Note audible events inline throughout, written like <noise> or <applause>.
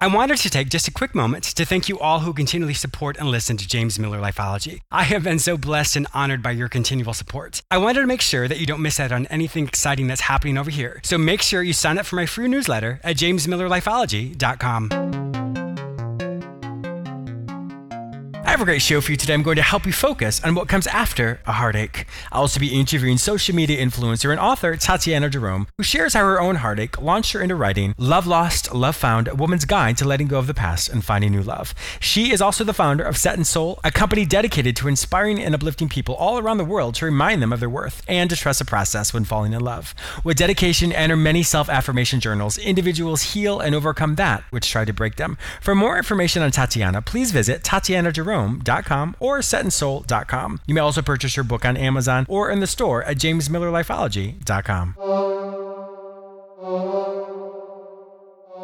I wanted to take just a quick moment to thank you all who continually support and listen to James Miller Lifeology. I have been so blessed and honored by your continual support. I wanted to make sure that you don't miss out on anything exciting that's happening over here. So make sure you sign up for my free newsletter at jamesmillerlifeology.com. have a great show for you today. I'm going to help you focus on what comes after a heartache. I'll also be interviewing social media influencer and author Tatiana Jerome, who shares how her own heartache launched her into writing Love Lost, Love Found, A Woman's Guide to Letting Go of the Past and Finding New Love. She is also the founder of Set in Soul, a company dedicated to inspiring and uplifting people all around the world to remind them of their worth and to trust the process when falling in love. With dedication and her many self affirmation journals, individuals heal and overcome that which tried to break them. For more information on Tatiana, please visit Tatiana Jerome jerome.com or setinsoul.com. You may also purchase your book on Amazon or in the store at jamesmillerlifeology.com.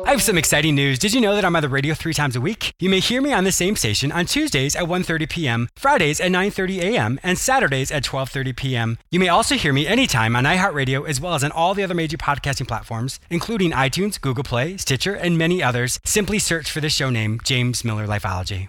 I have some exciting news. Did you know that I'm on the radio three times a week? You may hear me on the same station on Tuesdays at 1.30 p.m., Fridays at 9.30 a.m., and Saturdays at 12.30 p.m. You may also hear me anytime on iHeartRadio as well as on all the other major podcasting platforms, including iTunes, Google Play, Stitcher, and many others. Simply search for the show name James Miller Lifeology.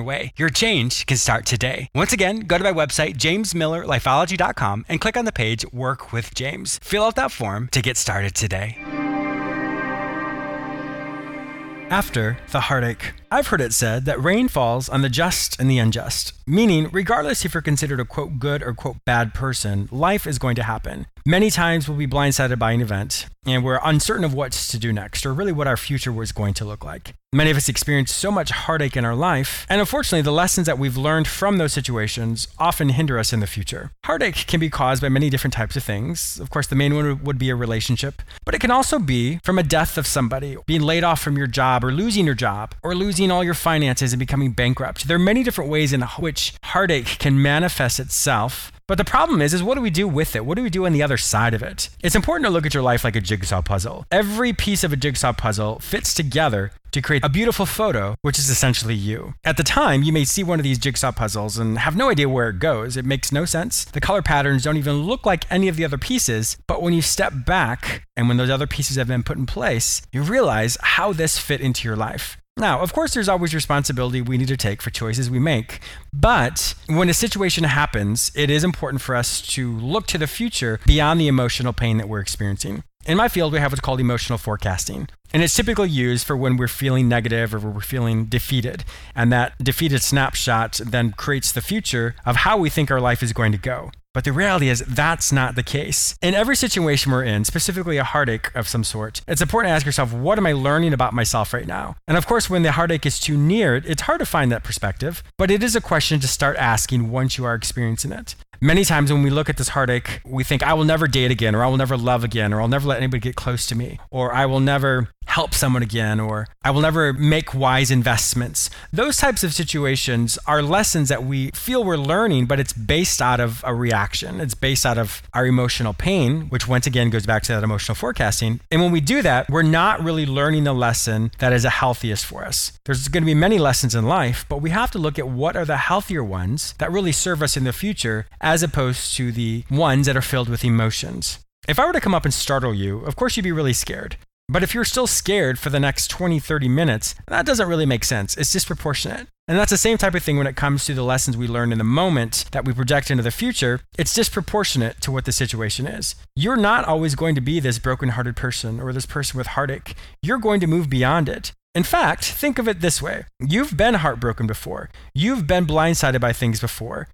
your way. Your change can start today. Once again, go to my website, jamesmillerlifeology.com, and click on the page Work with James. Fill out that form to get started today. After the heartache. I've heard it said that rain falls on the just and the unjust, meaning, regardless if you're considered a quote good or quote bad person, life is going to happen. Many times we'll be blindsided by an event and we're uncertain of what to do next or really what our future was going to look like. Many of us experience so much heartache in our life, and unfortunately, the lessons that we've learned from those situations often hinder us in the future. Heartache can be caused by many different types of things. Of course, the main one would be a relationship, but it can also be from a death of somebody, being laid off from your job, or losing your job, or losing all your finances and becoming bankrupt. There are many different ways in which heartache can manifest itself but the problem is, is what do we do with it? What do we do on the other side of it? It's important to look at your life like a jigsaw puzzle. Every piece of a jigsaw puzzle fits together to create a beautiful photo, which is essentially you. At the time, you may see one of these jigsaw puzzles and have no idea where it goes. It makes no sense. The color patterns don't even look like any of the other pieces. But when you step back and when those other pieces have been put in place, you realize how this fit into your life. Now, of course, there's always responsibility we need to take for choices we make. But when a situation happens, it is important for us to look to the future beyond the emotional pain that we're experiencing. In my field, we have what's called emotional forecasting. And it's typically used for when we're feeling negative or we're feeling defeated. And that defeated snapshot then creates the future of how we think our life is going to go. But the reality is that's not the case. In every situation we're in, specifically a heartache of some sort, it's important to ask yourself, what am I learning about myself right now? And of course, when the heartache is too near, it's hard to find that perspective, but it is a question to start asking once you are experiencing it. Many times when we look at this heartache, we think, I will never date again, or I will never love again, or I'll never let anybody get close to me, or I will never help someone again, or I will never make wise investments. Those types of situations are lessons that we feel we're learning, but it's based out of a reaction. It's based out of our emotional pain, which once again goes back to that emotional forecasting. And when we do that, we're not really learning the lesson that is the healthiest for us. There's going to be many lessons in life, but we have to look at what are the healthier ones that really serve us in the future as opposed to the ones that are filled with emotions. If I were to come up and startle you, of course you'd be really scared. But if you're still scared for the next 20, 30 minutes, that doesn't really make sense. It's disproportionate. And that's the same type of thing when it comes to the lessons we learn in the moment that we project into the future. It's disproportionate to what the situation is. You're not always going to be this broken-hearted person or this person with heartache. You're going to move beyond it. In fact, think of it this way you've been heartbroken before, you've been blindsided by things before.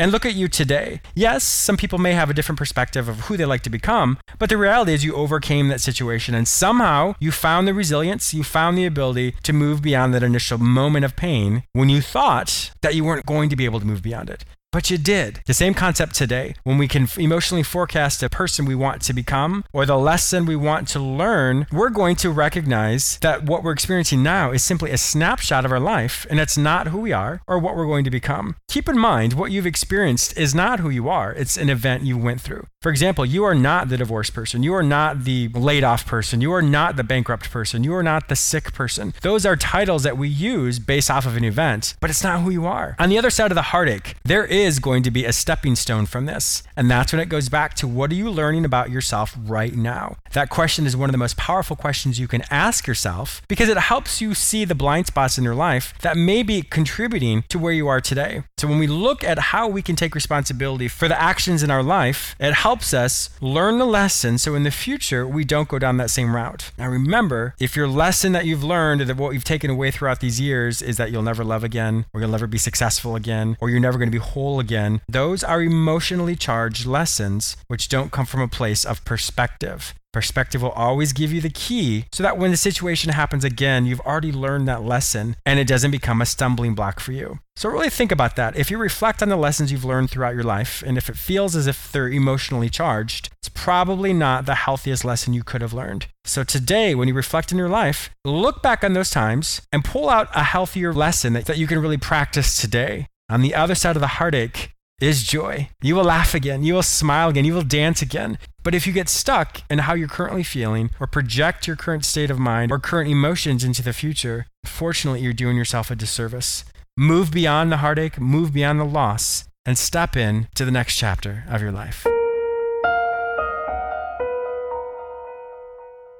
And look at you today. Yes, some people may have a different perspective of who they like to become, but the reality is you overcame that situation and somehow you found the resilience, you found the ability to move beyond that initial moment of pain when you thought that you weren't going to be able to move beyond it. But you did. The same concept today. When we can emotionally forecast a person we want to become or the lesson we want to learn, we're going to recognize that what we're experiencing now is simply a snapshot of our life and it's not who we are or what we're going to become. Keep in mind, what you've experienced is not who you are, it's an event you went through. For example, you are not the divorced person. You are not the laid off person. You are not the bankrupt person. You are not the sick person. Those are titles that we use based off of an event, but it's not who you are. On the other side of the heartache, there is is going to be a stepping stone from this. And that's when it goes back to what are you learning about yourself right now? That question is one of the most powerful questions you can ask yourself because it helps you see the blind spots in your life that may be contributing to where you are today. So when we look at how we can take responsibility for the actions in our life, it helps us learn the lesson so in the future we don't go down that same route. Now remember, if your lesson that you've learned that what you've taken away throughout these years is that you'll never love again, or you'll never be successful again, or you're never going to be whole again, those are emotionally charged lessons which don't come from a place of perspective. Perspective will always give you the key so that when the situation happens again, you've already learned that lesson and it doesn't become a stumbling block for you. So, really think about that. If you reflect on the lessons you've learned throughout your life, and if it feels as if they're emotionally charged, it's probably not the healthiest lesson you could have learned. So, today, when you reflect in your life, look back on those times and pull out a healthier lesson that, that you can really practice today. On the other side of the heartache is joy. You will laugh again. You will smile again. You will dance again. But if you get stuck in how you're currently feeling or project your current state of mind or current emotions into the future, unfortunately, you're doing yourself a disservice. Move beyond the heartache, move beyond the loss, and step in to the next chapter of your life.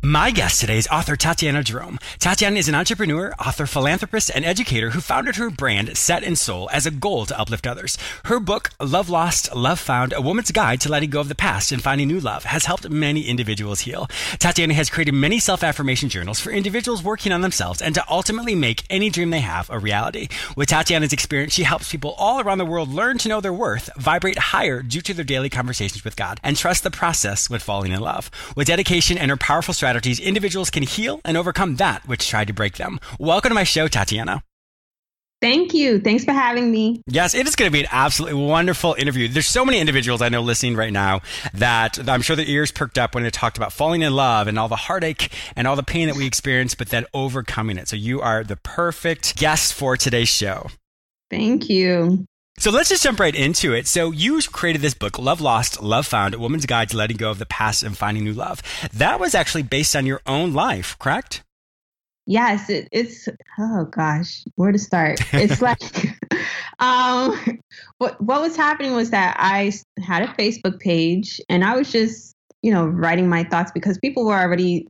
My guest today is author Tatiana Jerome. Tatiana is an entrepreneur, author, philanthropist, and educator who founded her brand Set in Soul as a goal to uplift others. Her book, Love Lost, Love Found, A Woman's Guide to Letting Go of the Past and Finding New Love, has helped many individuals heal. Tatiana has created many self affirmation journals for individuals working on themselves and to ultimately make any dream they have a reality. With Tatiana's experience, she helps people all around the world learn to know their worth, vibrate higher due to their daily conversations with God, and trust the process when falling in love. With dedication and her powerful strategy, strategies, individuals can heal and overcome that which tried to break them. Welcome to my show, Tatiana. Thank you. Thanks for having me. Yes, it is going to be an absolutely wonderful interview. There's so many individuals I know listening right now that I'm sure their ears perked up when they talked about falling in love and all the heartache and all the pain that we experience, but then overcoming it. So you are the perfect guest for today's show. Thank you. So let's just jump right into it. So you created this book, Love Lost, Love Found, A Woman's Guide to Letting Go of the Past and Finding New Love. That was actually based on your own life, correct? Yes, it, it's oh gosh, where to start? It's <laughs> like <laughs> um what what was happening was that I had a Facebook page and I was just, you know, writing my thoughts because people were already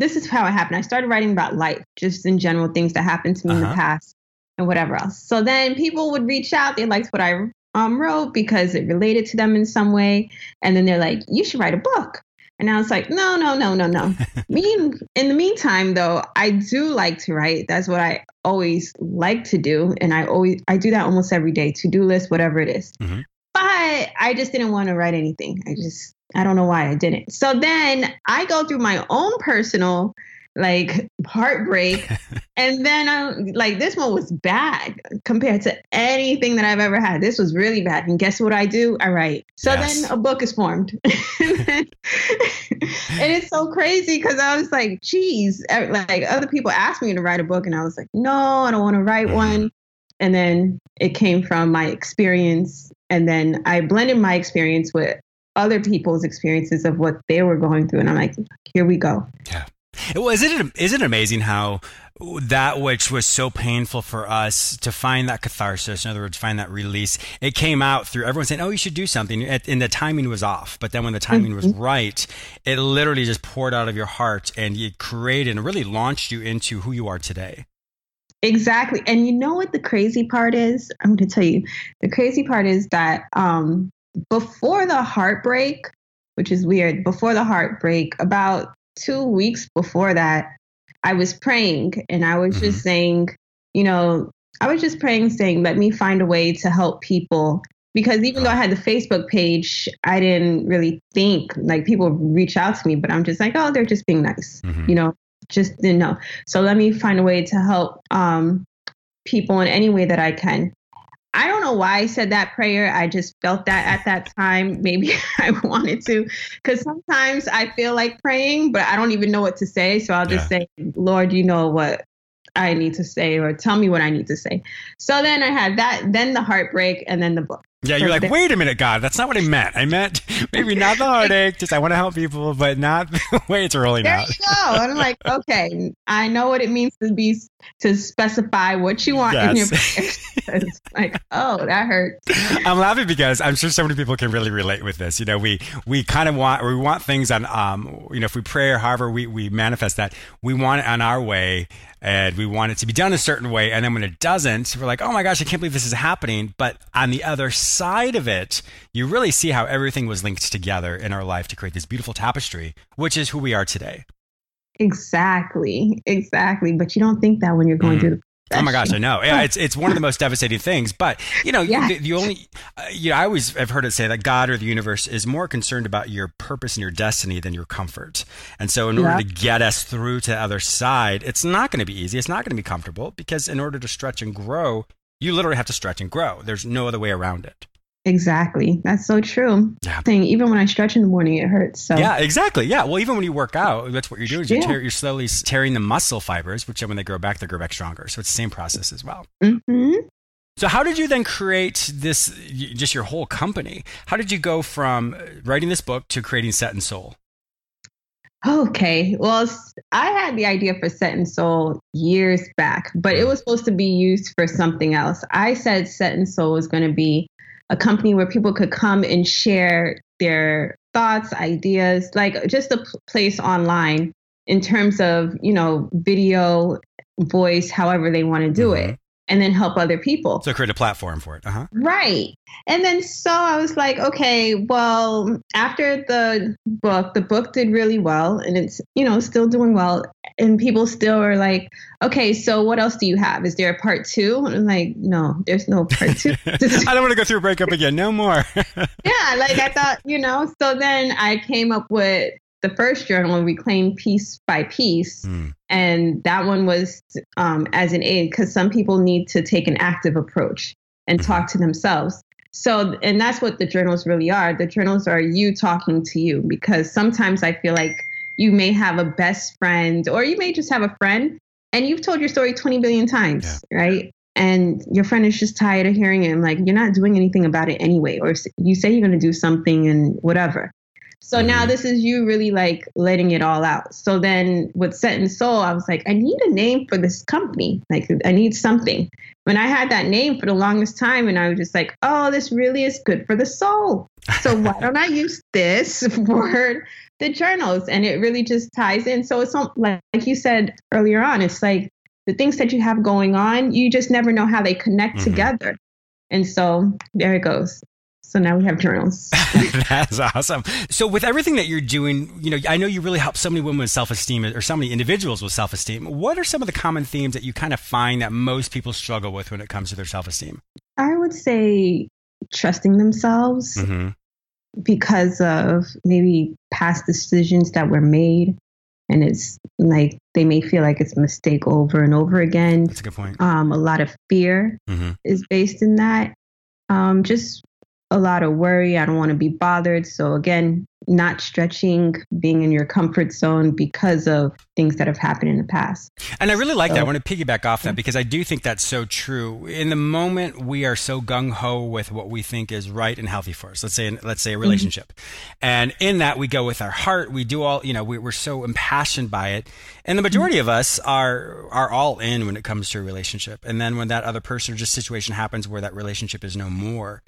this is how it happened. I started writing about life, just in general things that happened to me uh-huh. in the uh-huh. past and whatever else. So then people would reach out. They liked what I um, wrote because it related to them in some way. And then they're like, you should write a book. And I was like, no, no, no, no, no. <laughs> Mean in the meantime, though, I do like to write. That's what I always like to do, and I always I do that almost every day. To do list, whatever it is. Mm-hmm. But I just didn't want to write anything. I just I don't know why I didn't. So then I go through my own personal like heartbreak. <laughs> and then I like this one was bad compared to anything that I've ever had. This was really bad. And guess what I do? I write. So yes. then a book is formed. <laughs> and, it's so crazy because I was like, geez, like other people asked me to write a book and I was like, no, I don't want to write mm-hmm. one. And then it came from my experience. And then I blended my experience with other people's experiences of what they were going through. And I'm like, here we go. Yeah. Well, isn't it, isn't it amazing how that which was so painful for us to find that catharsis, in other words, find that release, it came out through everyone saying, Oh, you should do something. And the timing was off. But then when the timing mm-hmm. was right, it literally just poured out of your heart and it created and really launched you into who you are today. Exactly. And you know what the crazy part is? I'm going to tell you. The crazy part is that um, before the heartbreak, which is weird, before the heartbreak, about two weeks before that, I was praying and I was mm-hmm. just saying, you know, I was just praying, saying, let me find a way to help people. Because even though I had the Facebook page, I didn't really think like people reach out to me, but I'm just like, oh, they're just being nice, mm-hmm. you know, just didn't know. So let me find a way to help um, people in any way that I can. I don't know why I said that prayer. I just felt that at that time. Maybe <laughs> I wanted to, because sometimes I feel like praying, but I don't even know what to say. So I'll just yeah. say, Lord, you know what I need to say, or tell me what I need to say. So then I had that, then the heartbreak, and then the book. Yeah, you're like, wait a minute, God, that's not what I meant. I meant <laughs> maybe not the heartache, just I want to help people, but not <laughs> the way it's rolling there out. There you go. I'm like, okay, I know what it means to be to specify what you want yes. in your prayers. <laughs> like, oh, that hurts. I'm laughing because I'm sure so many people can really relate with this. You know, we we kind of want we want things on um, you know, if we pray or however we we manifest that, we want it on our way and we want it to be done a certain way. And then when it doesn't, we're like, oh my gosh, I can't believe this is happening. But on the other side of it, you really see how everything was linked together in our life to create this beautiful tapestry, which is who we are today. Exactly, exactly. But you don't think that when you're going mm. through the Oh my gosh, I know. Yeah, it's it's one of the most devastating things. But you know, yeah. the, the, only uh, you know, I always have heard it say that God or the universe is more concerned about your purpose and your destiny than your comfort. And so, in order to get us through to the other side, it's not going to be easy. It's not going to be comfortable because in order to stretch and grow, you literally have to stretch and grow. There's no other way around it. Exactly. That's so true. Yeah. Thing, even when I stretch in the morning, it hurts. So yeah, exactly. Yeah. Well, even when you work out, that's what you're doing. You're, yeah. tear, you're slowly tearing the muscle fibers, which then when they grow back, they grow back stronger. So it's the same process as well. Mm-hmm. So how did you then create this? Just your whole company. How did you go from writing this book to creating Set in Soul? Okay. Well, I had the idea for Set in Soul years back, but it was supposed to be used for something else. I said Set in Soul was going to be a company where people could come and share their thoughts, ideas, like just a place online in terms of, you know, video, voice, however they want to do mm-hmm. it and then help other people. So create a platform for it. Uh-huh. Right. And then so I was like, okay, well, after the book, the book did really well and it's, you know, still doing well. And people still are like, okay, so what else do you have? Is there a part two? And I'm like, no, there's no part two. <laughs> <laughs> I don't want to go through a breakup again. No more. <laughs> yeah. Like I thought, you know, so then I came up with the first journal, Reclaim Piece by Piece. Mm. And that one was um, as an aid because some people need to take an active approach and mm-hmm. talk to themselves. So, and that's what the journals really are. The journals are you talking to you because sometimes I feel like you may have a best friend or you may just have a friend and you've told your story 20 billion times, yeah. right? And your friend is just tired of hearing it. like, you're not doing anything about it anyway. Or you say you're going to do something and whatever. So now mm-hmm. this is you really like letting it all out. So then with Set in Soul, I was like, I need a name for this company. Like I need something. When I had that name for the longest time, and I was just like, oh, this really is good for the soul. So why <laughs> don't I use this <laughs> for the journals? And it really just ties in. So it's like, like you said earlier on, it's like the things that you have going on, you just never know how they connect mm-hmm. together. And so there it goes. So now we have journals. <laughs> That's awesome. So with everything that you're doing, you know, I know you really help so many women with self-esteem or so many individuals with self-esteem. What are some of the common themes that you kind of find that most people struggle with when it comes to their self-esteem? I would say trusting themselves mm-hmm. because of maybe past decisions that were made. And it's like they may feel like it's a mistake over and over again. That's a good point. Um, a lot of fear mm-hmm. is based in that. Um, just a lot of worry. I don't want to be bothered. So again, not stretching, being in your comfort zone because of things that have happened in the past. And I really like so, that. I want to piggyback off that because I do think that's so true. In the moment we are so gung ho with what we think is right and healthy for us. Let's say, let's say a mm-hmm. relationship, mm-hmm. and in that we go with our heart. We do all, you know, we, are so impassioned by it, and the majority mm-hmm. of us are are all in when it comes to a relationship. And then when that other person or just situation happens where that relationship is no more,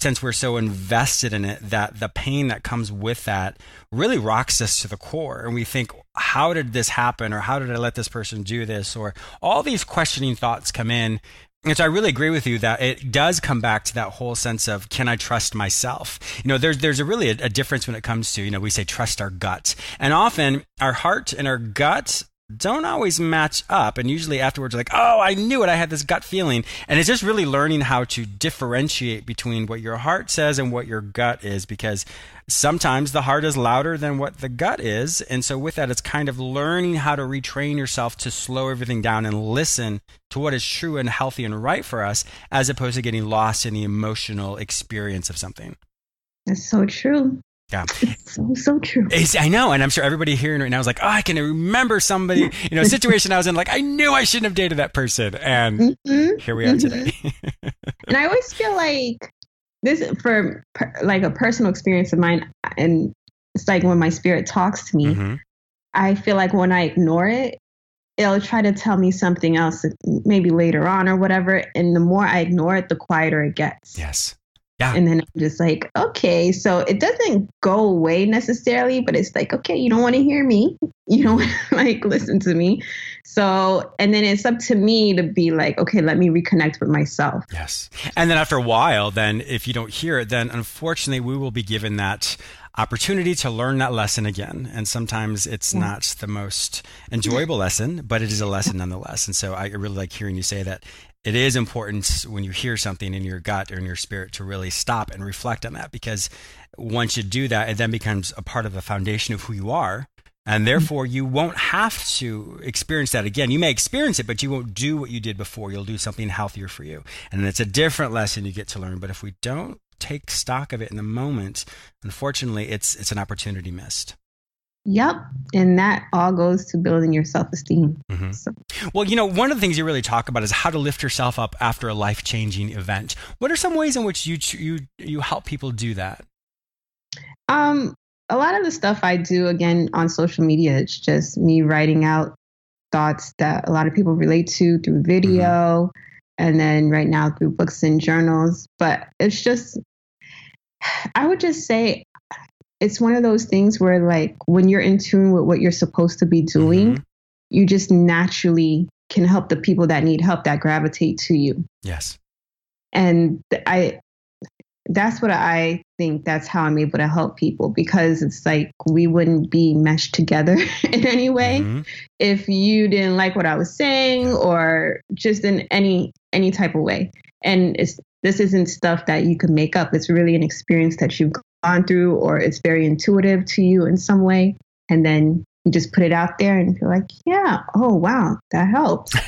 since we're so invested in it, that the pain that comes with that really rocks us to the core. And we think, how did this happen? Or how did I let this person do this? Or all these questioning thoughts come in. And so I really agree with you that it does come back to that whole sense of can I trust myself? You know, there's there's a really a, a difference when it comes to you know we say trust our gut, and often our heart and our gut don't always match up. And usually afterwards, like, oh, I knew it. I had this gut feeling. And it's just really learning how to differentiate between what your heart says and what your gut is because sometimes the heart is louder than what the gut is. And so with that, it's kind of learning how to retrain yourself to slow everything down and listen to what is true and healthy and right for us as opposed to getting lost in the emotional experience of something. That's so true. Yeah. It's so, so true. It's, I know. And I'm sure everybody hearing right now is like, oh, I can remember somebody, you know, situation I was in. Like, I knew I shouldn't have dated that person. And mm-hmm. here we are mm-hmm. today. <laughs> and I always feel like this, for like a personal experience of mine, and it's like when my spirit talks to me, mm-hmm. I feel like when I ignore it, it'll try to tell me something else, maybe later on or whatever. And the more I ignore it, the quieter it gets. Yes. Yeah. And then I'm just like, okay, so it doesn't go away necessarily, but it's like, okay, you don't want to hear me. You don't <laughs> like listen to me. So, and then it's up to me to be like, okay, let me reconnect with myself. Yes. And then after a while, then if you don't hear it, then unfortunately we will be given that opportunity to learn that lesson again. And sometimes it's yeah. not the most enjoyable lesson, but it is a lesson nonetheless. And so I really like hearing you say that it is important when you hear something in your gut or in your spirit to really stop and reflect on that because once you do that, it then becomes a part of the foundation of who you are. And mm-hmm. therefore, you won't have to experience that again. You may experience it, but you won't do what you did before. You'll do something healthier for you. And it's a different lesson you get to learn. But if we don't take stock of it in the moment, unfortunately, it's, it's an opportunity missed. Yep. And that all goes to building your self esteem. Mm-hmm. So. Well, you know, one of the things you really talk about is how to lift yourself up after a life changing event. What are some ways in which you, you, you help people do that? Um, a lot of the stuff I do, again, on social media, it's just me writing out thoughts that a lot of people relate to through video mm-hmm. and then right now through books and journals. But it's just, <sighs> I would just say it's one of those things where like when you're in tune with what you're supposed to be doing, mm-hmm. you just naturally can help the people that need help that gravitate to you. Yes. And I that's what I think that's how I'm able to help people because it's like we wouldn't be meshed together <laughs> in any way mm-hmm. if you didn't like what I was saying or just in any any type of way. And it's this isn't stuff that you can make up. It's really an experience that you've gone through or it's very intuitive to you in some way. And then you just put it out there and feel like, yeah, oh wow, that helps. <laughs>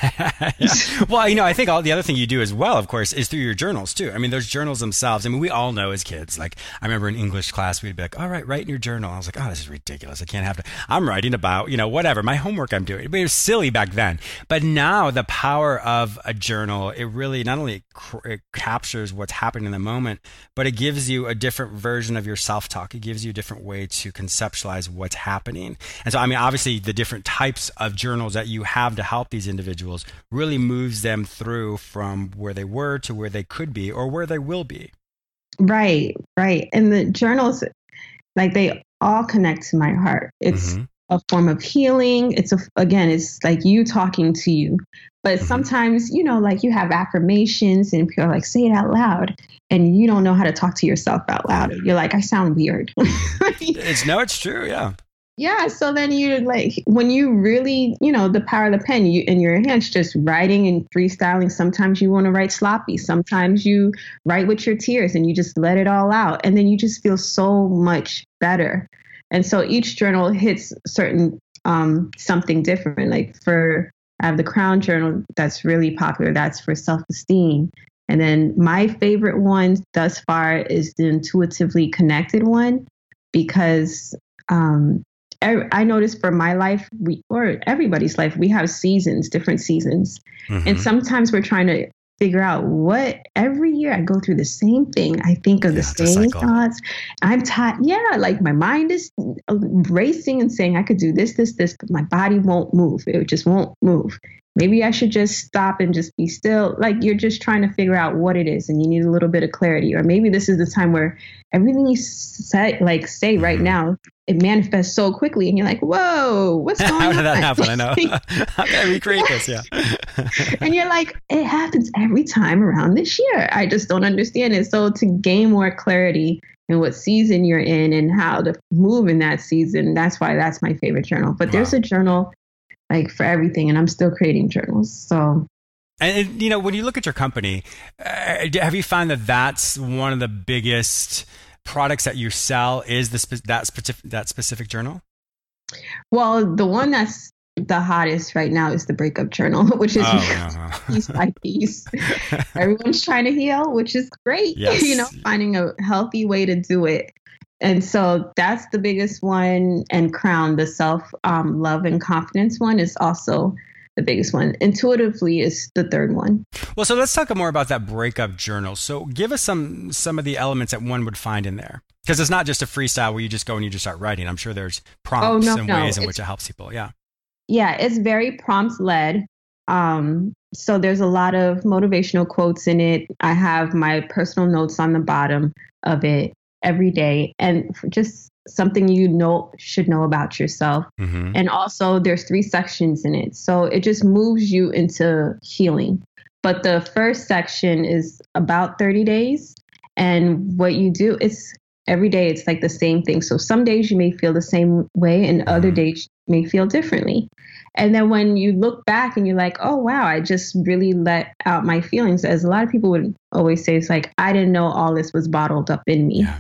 Well, you know, I think all the other thing you do as well, of course, is through your journals too. I mean, those journals themselves. I mean, we all know as kids. Like, I remember in English class, we'd be like, "All right, write in your journal." I was like, "Oh, this is ridiculous. I can't have to." I'm writing about, you know, whatever my homework I'm doing. It was silly back then, but now the power of a journal, it really not only it captures what's happening in the moment, but it gives you a different version of your self-talk. It gives you a different way to conceptualize what's happening, and so I mean, obviously, the different types of journals that you have to help these individuals really moves them through from where they were to where they could be or where they will be. Right, right. And the journals, like they all connect to my heart. It's mm-hmm. a form of healing. It's a, again, it's like you talking to you. But mm-hmm. sometimes, you know, like you have affirmations and people are like, say it out loud. And you don't know how to talk to yourself out loud. You're like, I sound weird. <laughs> it's no, it's true. Yeah. Yeah, so then you like when you really, you know, the power of the pen you in your hands, just writing and freestyling. Sometimes you want to write sloppy. Sometimes you write with your tears and you just let it all out, and then you just feel so much better. And so each journal hits certain um, something different. Like for I have the Crown Journal that's really popular. That's for self esteem. And then my favorite one thus far is the intuitively connected one because um, I noticed for my life, we or everybody's life, we have seasons, different seasons, mm-hmm. and sometimes we're trying to figure out what every year I go through the same thing. I think of yeah, the same thoughts. I'm tired. Yeah, like my mind is racing and saying I could do this, this, this, but my body won't move. It just won't move. Maybe I should just stop and just be still. Like you're just trying to figure out what it is and you need a little bit of clarity. Or maybe this is the time where everything you say like say right mm-hmm. now, it manifests so quickly and you're like, whoa, what's <laughs> going on? How did that happen? I know. <laughs> <laughs> How can I recreate this? Yeah. and you're like, it happens every time around this year. I just don't understand it. So to gain more clarity in what season you're in and how to move in that season, that's why that's my favorite journal. But wow. there's a journal like for everything, and I'm still creating journals. So and, you know, when you look at your company, uh, have you found that that's one of the biggest products that you sell is the spe- that specific that specific journal? Well, the one that's the hottest right now is the breakup journal, <laughs> which is oh, <laughs> piece by piece. <laughs> Everyone's trying to heal, which is great. Yes. You know, finding a healthy way to do it. And so that's the biggest one. And Crown, the self um, love and confidence one, is also the biggest one. Intuitively is the third one. Well, so let's talk more about that breakup journal. So give us some some of the elements that one would find in there. Because it's not just a freestyle where you just go and you just start writing. I'm sure there's prompts oh, no, and no. ways in it's, which it helps people. Yeah. Yeah, it's very prompts led. Um, so there's a lot of motivational quotes in it. I have my personal notes on the bottom of it every day and just something you know should know about yourself. Mm-hmm. and also there's three sections in it. So it just moves you into healing. But the first section is about 30 days. And what you do is every day it's like the same thing. So some days you may feel the same way and other mm-hmm. days you may feel differently. And then when you look back and you're like oh wow i just really let out my feelings as a lot of people would always say it's like i didn't know all this was bottled up in me. Yeah.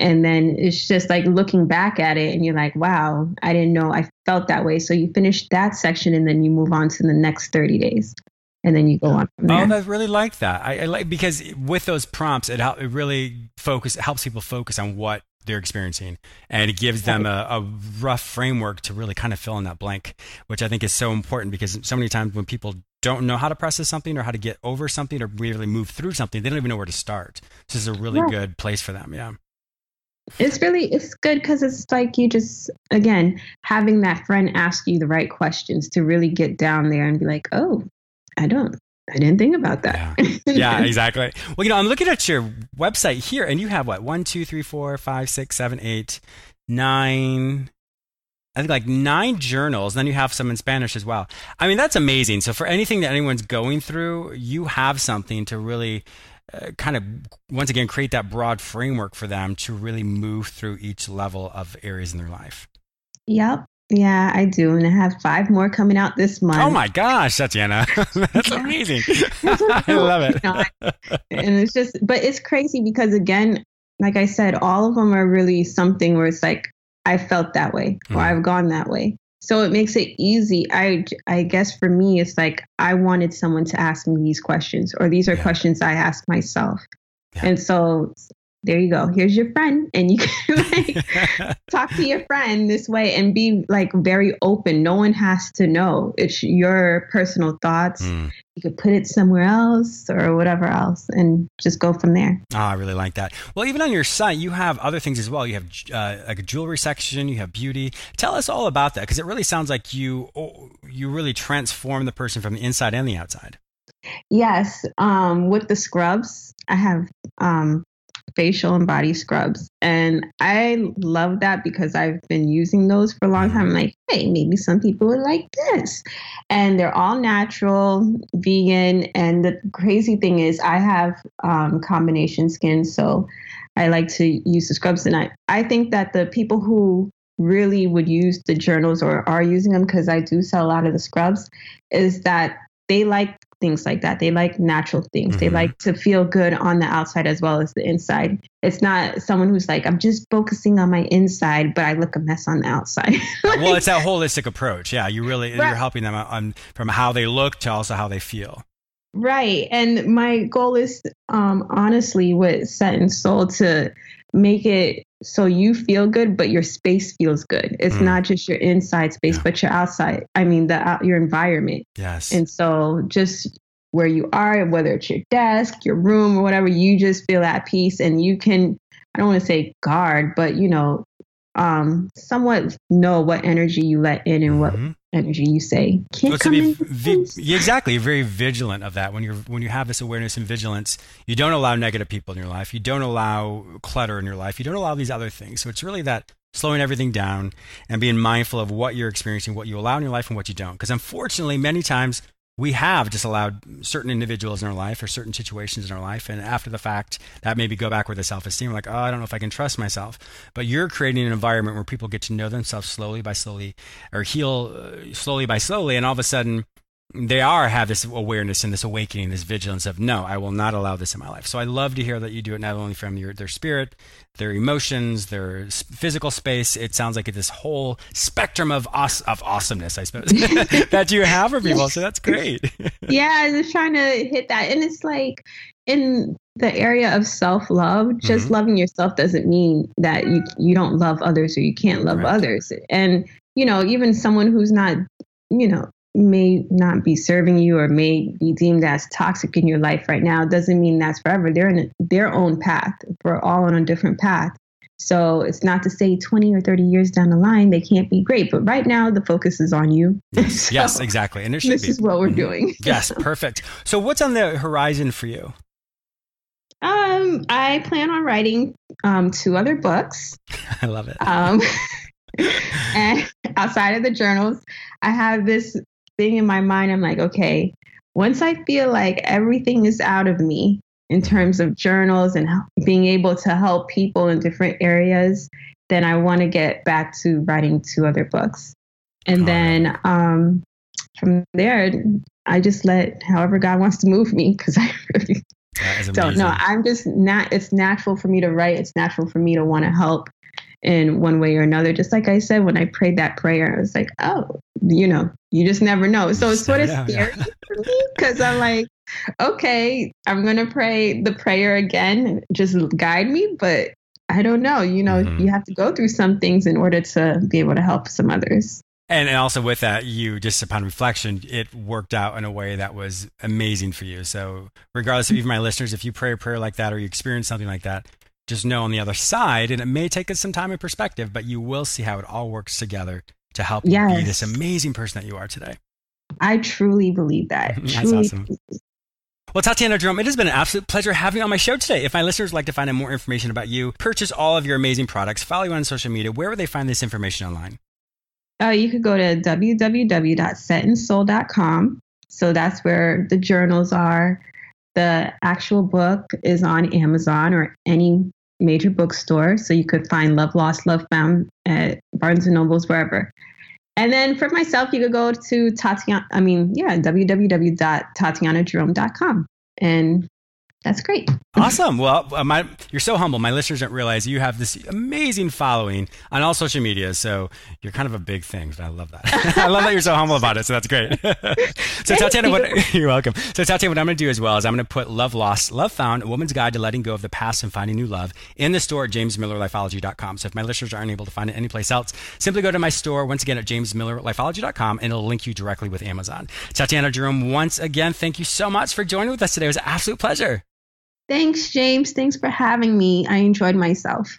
And then it's just like looking back at it and you're like, wow, I didn't know I felt that way. So you finish that section and then you move on to the next 30 days. And then you go on from oh, there. Oh, I really like that. I, I like because with those prompts, it help, it really focus it helps people focus on what they're experiencing and it gives them a, a, rough framework to really kind of fill in that blank which i think is so important because so many times when people don't know how to process something or how to get over something or really move through something they don't even know where to start So this is a really yeah. good place for them yeah it's really it's good because it's like you just again having that friend ask you the right questions to really get down there and be like oh i don't i didn't think about that yeah, <laughs> yeah exactly well you know i'm looking at your website here and you have what one two three four five six seven eight nine I think like nine journals. Then you have some in Spanish as well. I mean, that's amazing. So for anything that anyone's going through, you have something to really uh, kind of once again create that broad framework for them to really move through each level of areas in their life. Yep. Yeah, I do. And I have five more coming out this month. Oh my gosh, Tatiana. <laughs> That's amazing. <laughs> <laughs> I love it. You know, and it's just, but it's crazy because, again, like I said, all of them are really something where it's like, I felt that way or mm. I've gone that way. So it makes it easy. I I guess for me it's like I wanted someone to ask me these questions or these are yeah. questions I ask myself. Yeah. And so there you go. Here's your friend. And you can <laughs> like <laughs> talk to your friend this way and be like very open. No one has to know. It's your personal thoughts. Mm. You could put it somewhere else or whatever else and just go from there. Oh, I really like that. Well, even on your site, you have other things as well. You have uh, like a jewelry section, you have beauty. Tell us all about that because it really sounds like you oh, you really transform the person from the inside and the outside. Yes. Um, with the scrubs, I have um, facial and body scrubs. And I love that because I've been using those for a long time. I'm like, hey, maybe some people would like this. And they're all natural, vegan. And the crazy thing is, I have um, combination skin. So I like to use the scrubs. And I, I think that the people who really would use the journals or are using them, because I do sell a lot of the scrubs, is that they like things like that. They like natural things. Mm-hmm. They like to feel good on the outside as well as the inside. It's not someone who's like, I'm just focusing on my inside, but I look a mess on the outside. <laughs> like, well, it's that holistic approach. Yeah, you really right. you're helping them on from how they look to also how they feel. Right. And my goal is um honestly with Set in Soul to make it so you feel good, but your space feels good. It's Mm. not just your inside space, Yeah. but your outside. I mean, the out, your environment. Yes. And so just where you are, whether it's your desk, your room, or whatever, you just feel at peace and you can, I don't want to say guard, but you know, um, somewhat know what energy you let in and what Mhm. Energy you say. Can't come in. vi- yeah, exactly. Very vigilant of that. When you're when you have this awareness and vigilance you don't allow negative people in your life. You don't allow clutter in your life. You don't allow these other things. So it's really that slowing everything down and being mindful of what you're experiencing what you allow in your life and what you don't. Because unfortunately many times we have just allowed certain individuals in our life or certain situations in our life. And after the fact that maybe go back with the self-esteem like oh i don't know if i can trust myself. But you're creating an environment where people get to know themselves slowly by slowly or heal uh, slowly by slowly. And all of a sudden they are have this awareness and this awakening this vigilance of no i will not allow this in my life so i love to hear that you do it not only from your their spirit their emotions their physical space it sounds like it's this whole spectrum of awes- of awesomeness i suppose <laughs> that you have for people so that's great <laughs> yeah, I was trying to hit that. And it's like in the area of self love, just Mhm. loving yourself doesn't mean that you you don't love others or you can't love Right. others. And you know, even someone who's not, you know, may not be serving you or may be deemed as toxic in your life right now doesn't mean that's forever. They're in a, their own path. We're all on a different path. So it's not to say 20 or 30 years down the line they can't be great, but right now the focus is on you. <laughs> So yes exactly and this be is what we're Mhm. doing. yes <laughs> perfect so what's on the horizon for you Um, I plan on writing um, two other books. <laughs> i love it Um, and outside of the journals, I have this thing in my mind. I'm like, okay, once I feel like everything is out of me in terms of journals and being able to help people in different areas, then I want to get back to writing two other books. And then um, from there, I just let however God wants to move me because I <laughs> really don't know. I'm just not. It's natural for me to write. It's natural for me to want to help in one way or another. Just like I said when I prayed that prayer, I was like, oh, you know, you just never know. So it's sort of Yeah, yeah. scary for me because I'm like, okay, I'm gonna pray the prayer again. Just guide me, but I don't know. You know, Mhm. you have to go through some things in order to be able to help some others. And, and also with that, you just upon reflection, it worked out in a way that was amazing for you. So regardless of even my listeners, if you pray a prayer like that or you experience something like that, just know on the other side, and it may take us some time and perspective, but you will see how it all works together to help you be this amazing person that you are today. I truly believe that. <laughs> That's truly awesome. Well, Tatiana Jerome, it has been an absolute pleasure having you on my show today. If my listeners would like to find out more information about you, purchase all of your amazing products, follow you on social media, where would they find this information online? Uh, you could go to www.setinsoul.com. So that's where the journals are. The actual book is on Amazon or any major bookstore. So you could find Love Lost, Love Found at Barnes and Nobles, wherever. And then for myself, you could go to Tatiana, I mean, yeah, www.tatianajerome.com. And that's great. Awesome. Well, uh, my, you're so humble. My listeners don't realize you have this amazing following on all social media. So you're kind of a big thing. I love that. <laughs> I love that you're so humble about it. So that's great. <laughs> so Tatiana, you. what, <laughs> you're welcome. So Tatiana, what I'm going to do as well is I'm going to put Love Lost, Love Found, A Woman's Guide to Letting Go of the Past and Finding New Love in the store at jamesmillerlifeology.com. So if my listeners aren't able to find it anyplace else, simply go to my store once again at jamesmillerlifeology.com and it'll link you directly with Amazon. Tatiana Jerome, once again, thank you so much for joining with us today. It was an absolute pleasure. Thanks, James. Thanks for having me. I enjoyed myself.